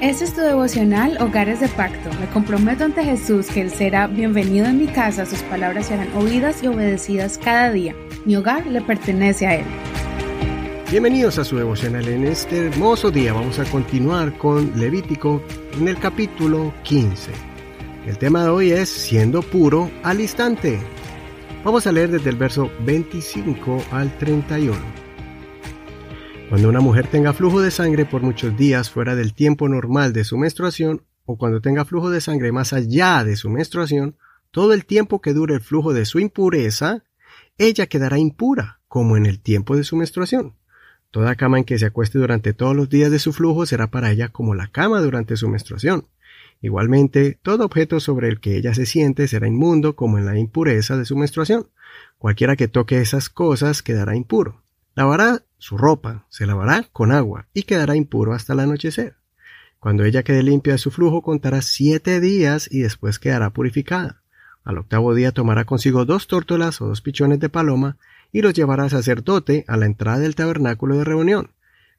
Este es tu devocional Hogares de Pacto. Me comprometo ante Jesús que Él será bienvenido en mi casa, sus palabras serán oídas y obedecidas cada día. Mi hogar le pertenece a Él. Bienvenidos a su devocional. En este hermoso día vamos a continuar con Levítico en el capítulo 15. El tema de hoy es siendo puro al instante. Vamos a leer desde el verso 25 al 31. Cuando una mujer tenga flujo de sangre por muchos días fuera del tiempo normal de su menstruación, o cuando tenga flujo de sangre más allá de su menstruación, todo el tiempo que dure el flujo de su impureza, ella quedará impura, como en el tiempo de su menstruación. Toda cama en que se acueste durante todos los días de su flujo será para ella como la cama durante su menstruación. Igualmente, todo objeto sobre el que ella se siente será inmundo como en la impureza de su menstruación. Cualquiera que toque esas cosas quedará impuro. Lavará su ropa, se lavará con agua y quedará impuro hasta el anochecer. Cuando ella quede limpia de su flujo contará siete días y después quedará purificada. Al octavo día tomará consigo dos tórtolas o dos pichones de paloma y los llevará al sacerdote a la entrada del tabernáculo de reunión.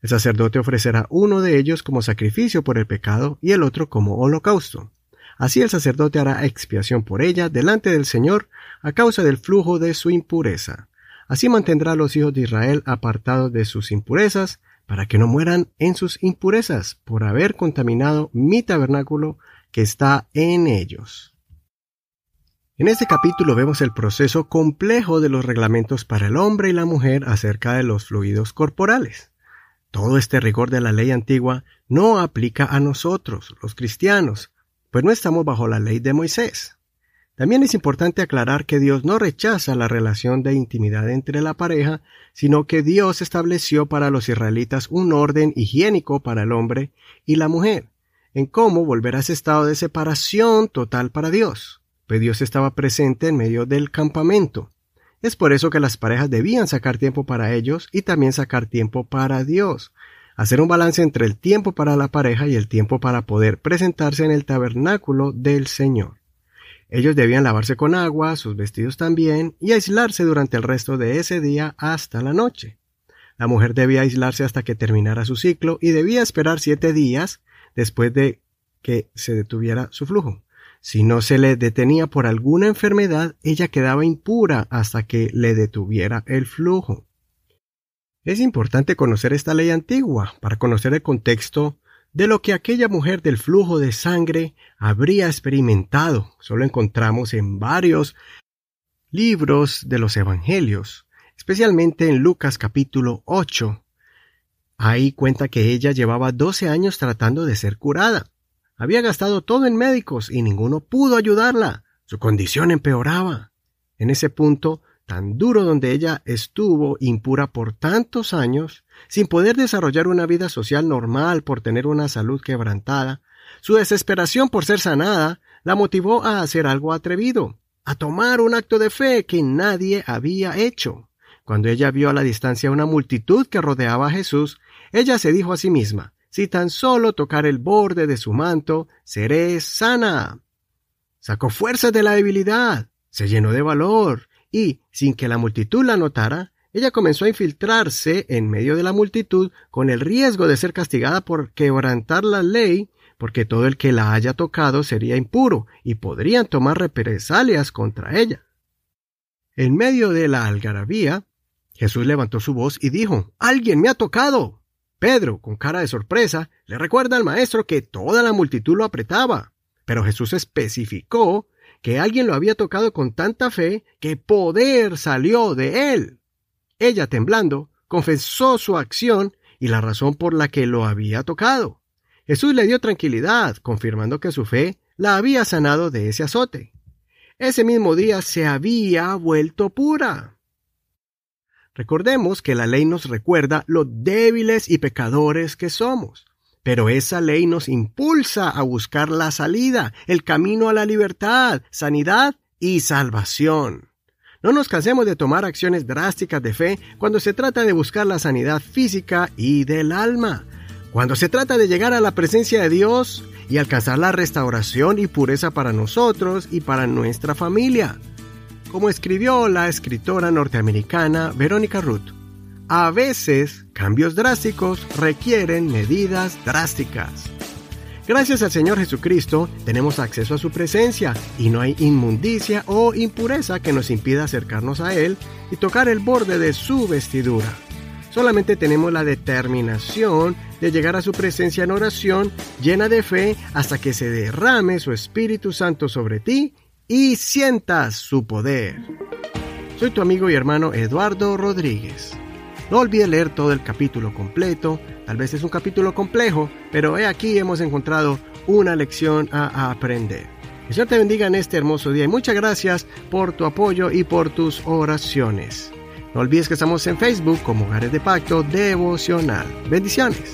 El sacerdote ofrecerá uno de ellos como sacrificio por el pecado y el otro como holocausto. Así el sacerdote hará expiación por ella delante del Señor a causa del flujo de su impureza. Así mantendrá a los hijos de Israel apartados de sus impurezas, para que no mueran en sus impurezas por haber contaminado mi tabernáculo que está en ellos. En este capítulo vemos el proceso complejo de los reglamentos para el hombre y la mujer acerca de los fluidos corporales. Todo este rigor de la ley antigua no aplica a nosotros, los cristianos, pues no estamos bajo la ley de Moisés. También es importante aclarar que Dios no rechaza la relación de intimidad entre la pareja, sino que Dios estableció para los israelitas un orden higiénico para el hombre y la mujer, en cómo volver a ese estado de separación total para Dios, pues Dios estaba presente en medio del campamento. Es por eso que las parejas debían sacar tiempo para ellos y también sacar tiempo para Dios, hacer un balance entre el tiempo para la pareja y el tiempo para poder presentarse en el tabernáculo del Señor. Ellos debían lavarse con agua, sus vestidos también, y aislarse durante el resto de ese día hasta la noche. La mujer debía aislarse hasta que terminara su ciclo y debía esperar siete días después de que se detuviera su flujo. Si no se le detenía por alguna enfermedad, ella quedaba impura hasta que le detuviera el flujo. Es importante conocer esta ley antigua para conocer el contexto de lo que aquella mujer del flujo de sangre habría experimentado. Solo encontramos en varios libros de los Evangelios, especialmente en Lucas capítulo 8. Ahí cuenta que ella llevaba 12 años tratando de ser curada. Había gastado todo en médicos y ninguno pudo ayudarla. Su condición empeoraba. En ese punto tan duro donde ella estuvo impura por tantos años, sin poder desarrollar una vida social normal por tener una salud quebrantada, su desesperación por ser sanada la motivó a hacer algo atrevido, a tomar un acto de fe que nadie había hecho. Cuando ella vio a la distancia una multitud que rodeaba a Jesús, ella se dijo a sí misma, si tan solo tocar el borde de su manto, seré sana. Sacó fuerzas de la debilidad, se llenó de valor, y, sin que la multitud la notara, ella comenzó a infiltrarse en medio de la multitud con el riesgo de ser castigada por quebrantar la ley, porque todo el que la haya tocado sería impuro y podrían tomar represalias contra ella. En medio de la algarabía, Jesús levantó su voz y dijo, Alguien me ha tocado. Pedro, con cara de sorpresa, le recuerda al maestro que toda la multitud lo apretaba. Pero Jesús especificó que alguien lo había tocado con tanta fe que poder salió de él. Ella, temblando, confesó su acción y la razón por la que lo había tocado. Jesús le dio tranquilidad, confirmando que su fe la había sanado de ese azote. Ese mismo día se había vuelto pura. Recordemos que la ley nos recuerda lo débiles y pecadores que somos. Pero esa ley nos impulsa a buscar la salida, el camino a la libertad, sanidad y salvación. No nos cansemos de tomar acciones drásticas de fe cuando se trata de buscar la sanidad física y del alma. Cuando se trata de llegar a la presencia de Dios y alcanzar la restauración y pureza para nosotros y para nuestra familia. Como escribió la escritora norteamericana Verónica Ruth, a veces, cambios drásticos requieren medidas drásticas. Gracias al Señor Jesucristo tenemos acceso a su presencia y no hay inmundicia o impureza que nos impida acercarnos a Él y tocar el borde de su vestidura. Solamente tenemos la determinación de llegar a su presencia en oración llena de fe hasta que se derrame su Espíritu Santo sobre ti y sientas su poder. Soy tu amigo y hermano Eduardo Rodríguez. No olvides leer todo el capítulo completo, tal vez es un capítulo complejo, pero he aquí hemos encontrado una lección a aprender. Que Señor te bendiga en este hermoso día y muchas gracias por tu apoyo y por tus oraciones. No olvides que estamos en Facebook como Hogares de Pacto Devocional. Bendiciones.